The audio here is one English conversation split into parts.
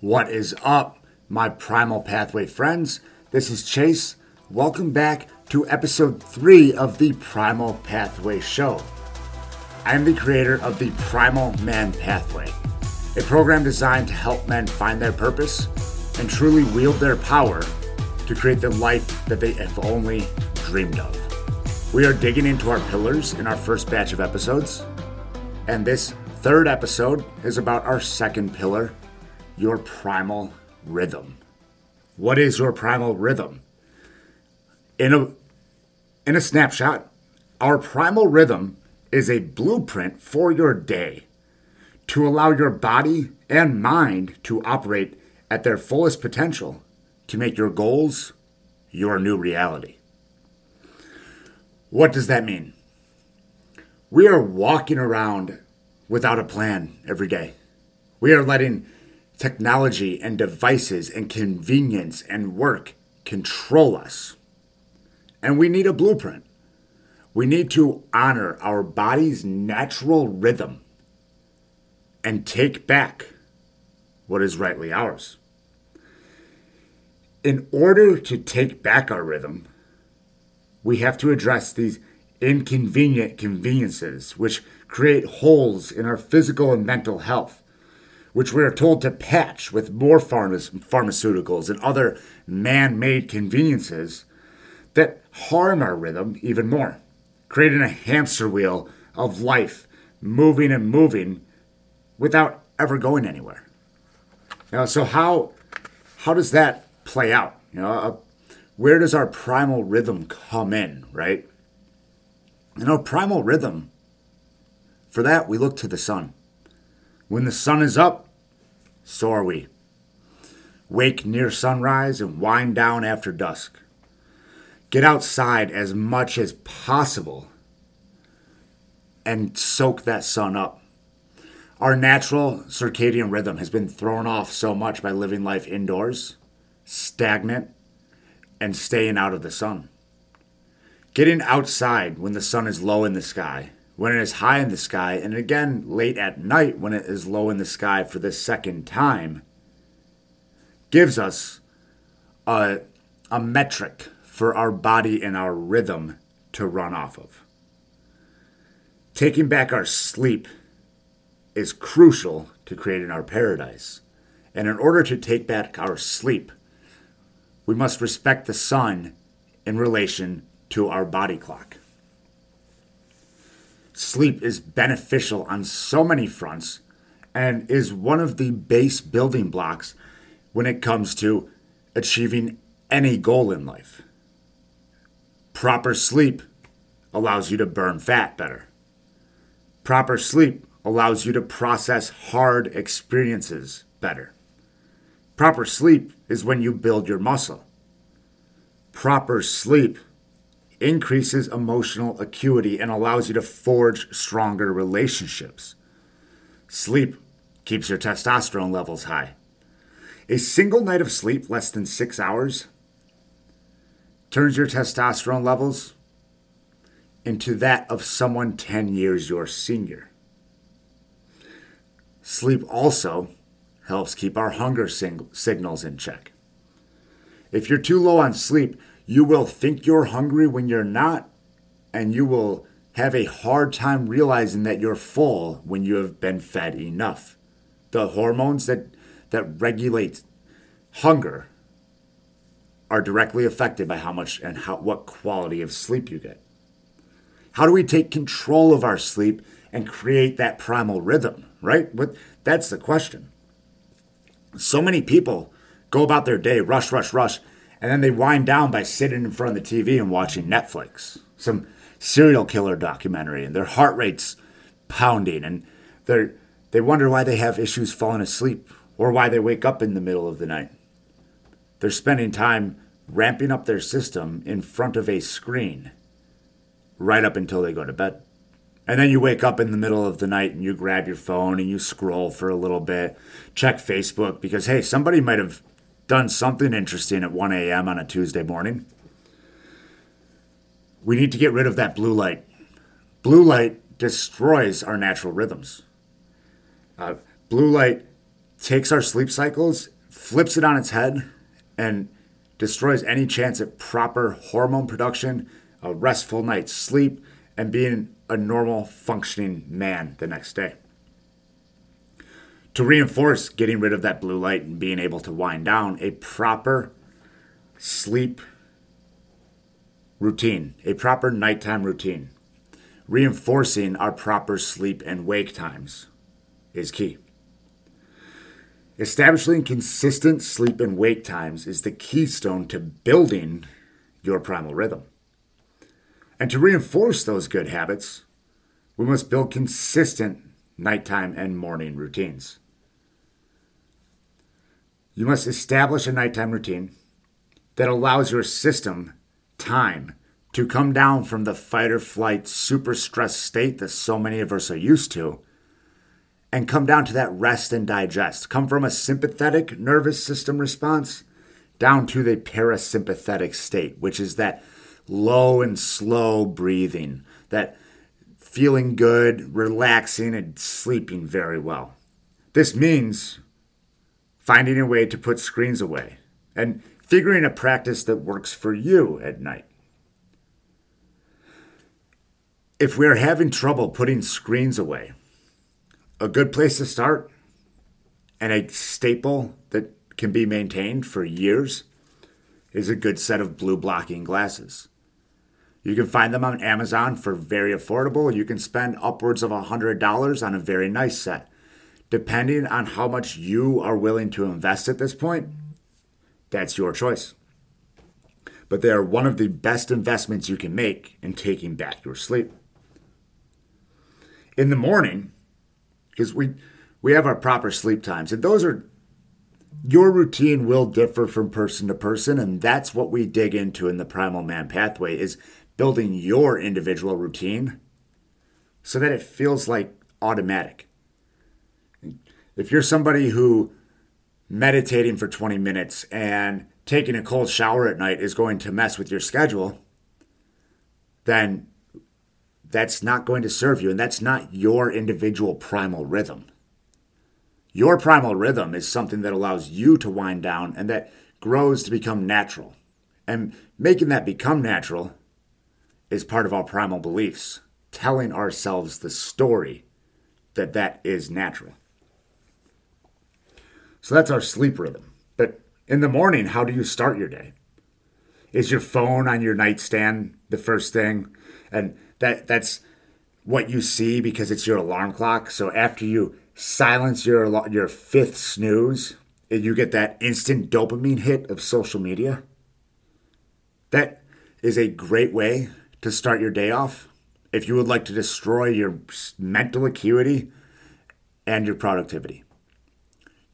What is up, my Primal Pathway friends? This is Chase. Welcome back to episode 3 of the Primal Pathway Show. I am the creator of the Primal Man Pathway, a program designed to help men find their purpose and truly wield their power to create the life that they have only dreamed of. We are digging into our pillars in our first batch of episodes, and this third episode is about our second pillar your primal rhythm. What is your primal rhythm? In a in a snapshot, our primal rhythm is a blueprint for your day to allow your body and mind to operate at their fullest potential to make your goals your new reality. What does that mean? We are walking around without a plan every day. We are letting technology and devices and convenience and work control us. And we need a blueprint. We need to honor our body's natural rhythm and take back what is rightly ours. In order to take back our rhythm, we have to address these inconvenient conveniences which create holes in our physical and mental health which we are told to patch with more pharmaceuticals and other man made conveniences that harm our rhythm even more, creating a hamster wheel of life moving and moving without ever going anywhere. Know, so how how does that play out? You know, uh, where does our primal rhythm come in, right? You know, primal rhythm. For that, we look to the sun. When the sun is up, so are we. Wake near sunrise and wind down after dusk. Get outside as much as possible and soak that sun up. Our natural circadian rhythm has been thrown off so much by living life indoors, stagnant, and staying out of the sun. Getting outside when the sun is low in the sky when it is high in the sky, and again late at night when it is low in the sky for the second time, gives us a, a metric for our body and our rhythm to run off of. Taking back our sleep is crucial to creating our paradise. And in order to take back our sleep, we must respect the sun in relation to our body clock sleep is beneficial on so many fronts and is one of the base building blocks when it comes to achieving any goal in life. Proper sleep allows you to burn fat better. Proper sleep allows you to process hard experiences better. Proper sleep is when you build your muscle. Proper sleep increases emotional acuity and allows you to forge stronger relationships. Sleep keeps your testosterone levels high. A single night of sleep, less than six hours, turns your testosterone levels into that of someone 10 years your senior. Sleep also helps keep our hunger sing- signals in check. If you're too low on sleep, you will think you're hungry when you're not, and you will have a hard time realizing that you're full when you have been fed enough. The hormones that, that regulate hunger are directly affected by how much and how, what quality of sleep you get. How do we take control of our sleep and create that primal rhythm, right? What, that's the question. So many people go about their day, rush, rush, rush, and then they wind down by sitting in front of the TV and watching Netflix, some serial killer documentary, and their heart rate's pounding, and they they wonder why they have issues falling asleep or why they wake up in the middle of the night. They're spending time ramping up their system in front of a screen right up until they go to bed. And then you wake up in the middle of the night and you grab your phone and you scroll for a little bit, check Facebook because, hey, somebody might have done something interesting at 1 a.m. on a Tuesday morning. We need to get rid of that blue light. Blue light destroys our natural rhythms. Uh, blue light takes our sleep cycles, flips it on its head, and destroys any chance at proper hormone production, a restful night's sleep, and being a normal functioning man the next day. To reinforce getting rid of that blue light and being able to wind down, a proper sleep routine, a proper nighttime routine, reinforcing our proper sleep and wake times is key. Establishing consistent sleep and wake times is the keystone to building your primal rhythm. And to reinforce those good habits, we must build consistent nighttime and morning routines. You must establish a nighttime routine that allows your system time to come down from the fight or flight super stressed state that so many of us are used to and come down to that rest and digest. Come from a sympathetic nervous system response down to the parasympathetic state, which is that low and slow breathing, that feeling good, relaxing, and sleeping very well. This means finding a way to put screens away and figuring a practice that works for you at night. If we're having trouble putting screens away, a good place to start and a staple that can be maintained for years is a good set of blue blocking glasses. You can find them on Amazon for very affordable. You can spend upwards of $100 on a very nice set. Depending on how much you are willing to invest at this point, that's your choice. But they are one of the best investments you can make in taking back your sleep. In the morning, because we we have our proper sleep times and those are your routine will differ from person to person and that's what we dig into in the primal man pathway is building your individual routine so that it feels like automatic if you're somebody who meditating for 20 minutes and taking a cold shower at night is going to mess with your schedule then that's not going to serve you, and that's not your individual primal rhythm. Your primal rhythm is something that allows you to wind down and that grows to become natural. And making that become natural is part of our primal beliefs, telling ourselves the story that that is natural. So that's our sleep rhythm. But in the morning, how do you start your day? Is your phone on your nightstand the first thing? And that that's what you see because it's your alarm clock. So after you silence your your fifth snooze, you get that instant dopamine hit of social media. That is a great way to start your day off. If you would like to destroy your mental acuity and your productivity,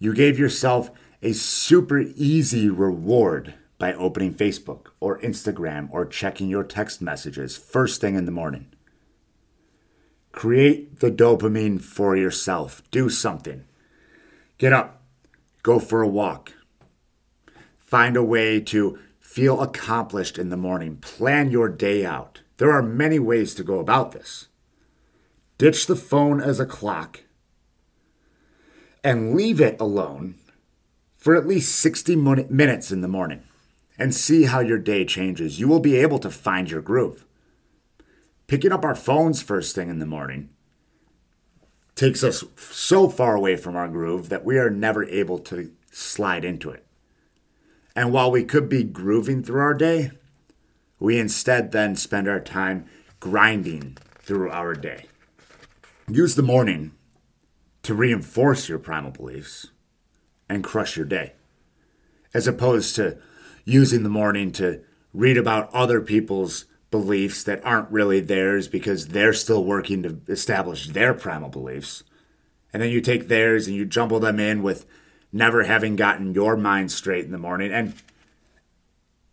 you gave yourself a super easy reward by opening Facebook or Instagram or checking your text messages first thing in the morning. Create the dopamine for yourself. Do something. Get up, go for a walk. Find a way to feel accomplished in the morning. Plan your day out. There are many ways to go about this. Ditch the phone as a clock and leave it alone for at least 60 minutes in the morning and see how your day changes. You will be able to find your groove. Picking up our phones first thing in the morning takes us so far away from our groove that we are never able to slide into it. And while we could be grooving through our day, we instead then spend our time grinding through our day. Use the morning to reinforce your primal beliefs and crush your day, as opposed to using the morning to read about other people's beliefs that aren't really theirs because they're still working to establish their primal beliefs. And then you take theirs and you jumble them in with never having gotten your mind straight in the morning. And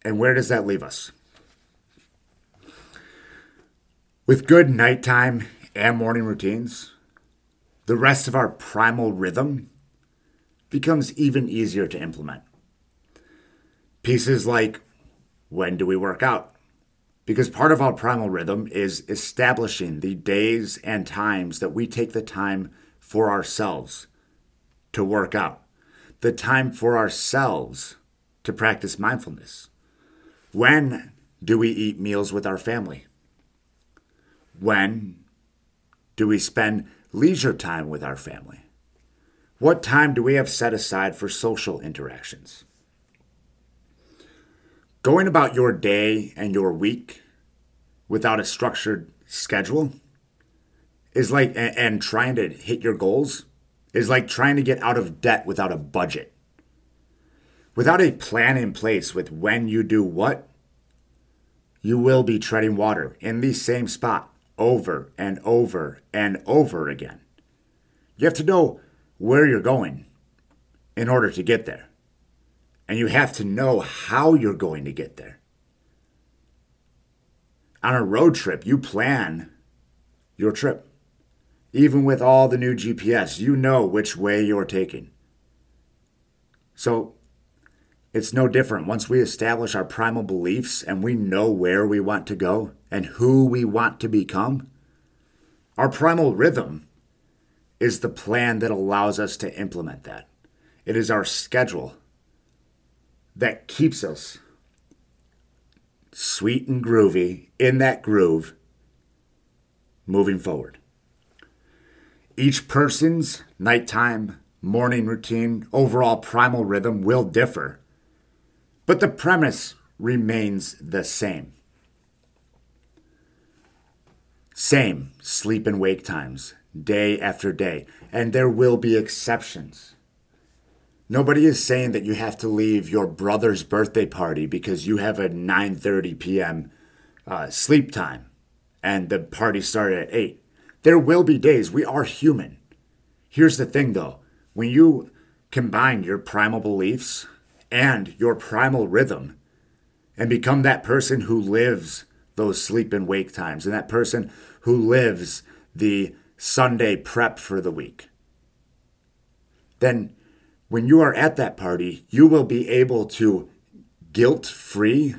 and where does that leave us? With good nighttime and morning routines, the rest of our primal rhythm becomes even easier to implement. Pieces like when do we work out? Because part of our primal rhythm is establishing the days and times that we take the time for ourselves to work out, the time for ourselves to practice mindfulness. When do we eat meals with our family? When do we spend leisure time with our family? What time do we have set aside for social interactions? Going about your day and your week without a structured schedule is like, and, trying to hit your goals is like trying to get out of debt without a budget. Without a plan in place with when you do what, you will be treading water in the same spot over and over and over again. You have to know where you're going in order to get there. And you have to know how you're going to get there. On a road trip, you plan your trip. Even with all the new GPS, you know which way you're taking. So it's no different. Once we establish our primal beliefs and we know where we want to go and who we want to become, our primal rhythm is the plan that allows us to implement that. It is our schedule that keeps us sweet and groovy in that groove moving forward. Each person's nighttime, morning routine, overall primal rhythm will differ but the premise remains the same. Same sleep and wake times, day after day, and there will be exceptions. Nobody is saying that you have to leave your brother's birthday party because you have a 9:30 p.m. Uh, sleep time and the party started at 8. There will be days we are human. Here's the thing though, when you combine your primal beliefs and your primal rhythm and become that person who lives those sleep and wake times and that person who lives the Sunday prep for the week. Then, when you are at that party, you will be able to guilt free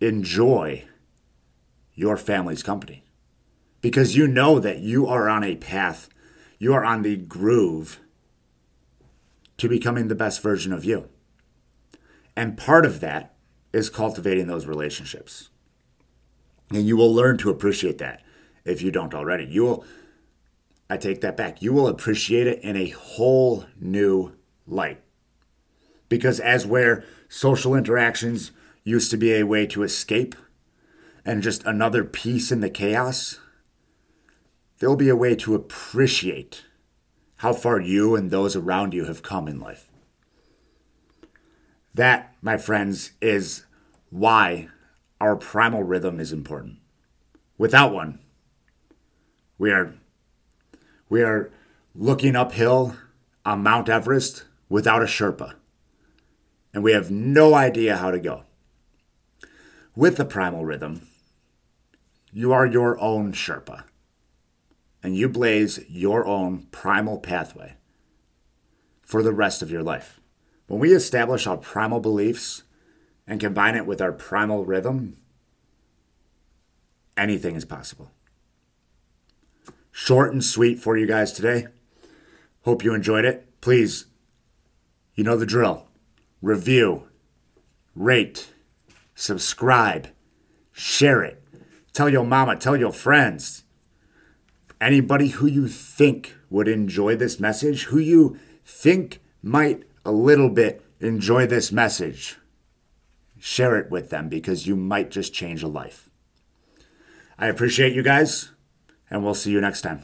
enjoy your family's company because you know that you are on a path, you are on the groove to becoming the best version of you. And part of that is cultivating those relationships. And you will learn to appreciate that if you don't already. You will, I take that back, you will appreciate it in a whole new light. Because as where social interactions used to be a way to escape and just another piece in the chaos, there'll be a way to appreciate how far you and those around you have come in life. That, my friends, is why our primal rhythm is important. Without one, we are we are looking uphill on Mount Everest without a Sherpa. And we have no idea how to go. With the primal rhythm, you are your own Sherpa. And you blaze your own primal pathway for the rest of your life. When we establish our primal beliefs and combine it with our primal rhythm, anything is possible. Short and sweet for you guys today. Hope you enjoyed it. Please, you know the drill. Review, rate, subscribe, share it. Tell your mama, tell your friends. Anybody who you think would enjoy this message, who you think might a little bit enjoy this message, share it with them because you might just change a life. I appreciate you guys, and we'll see you next time.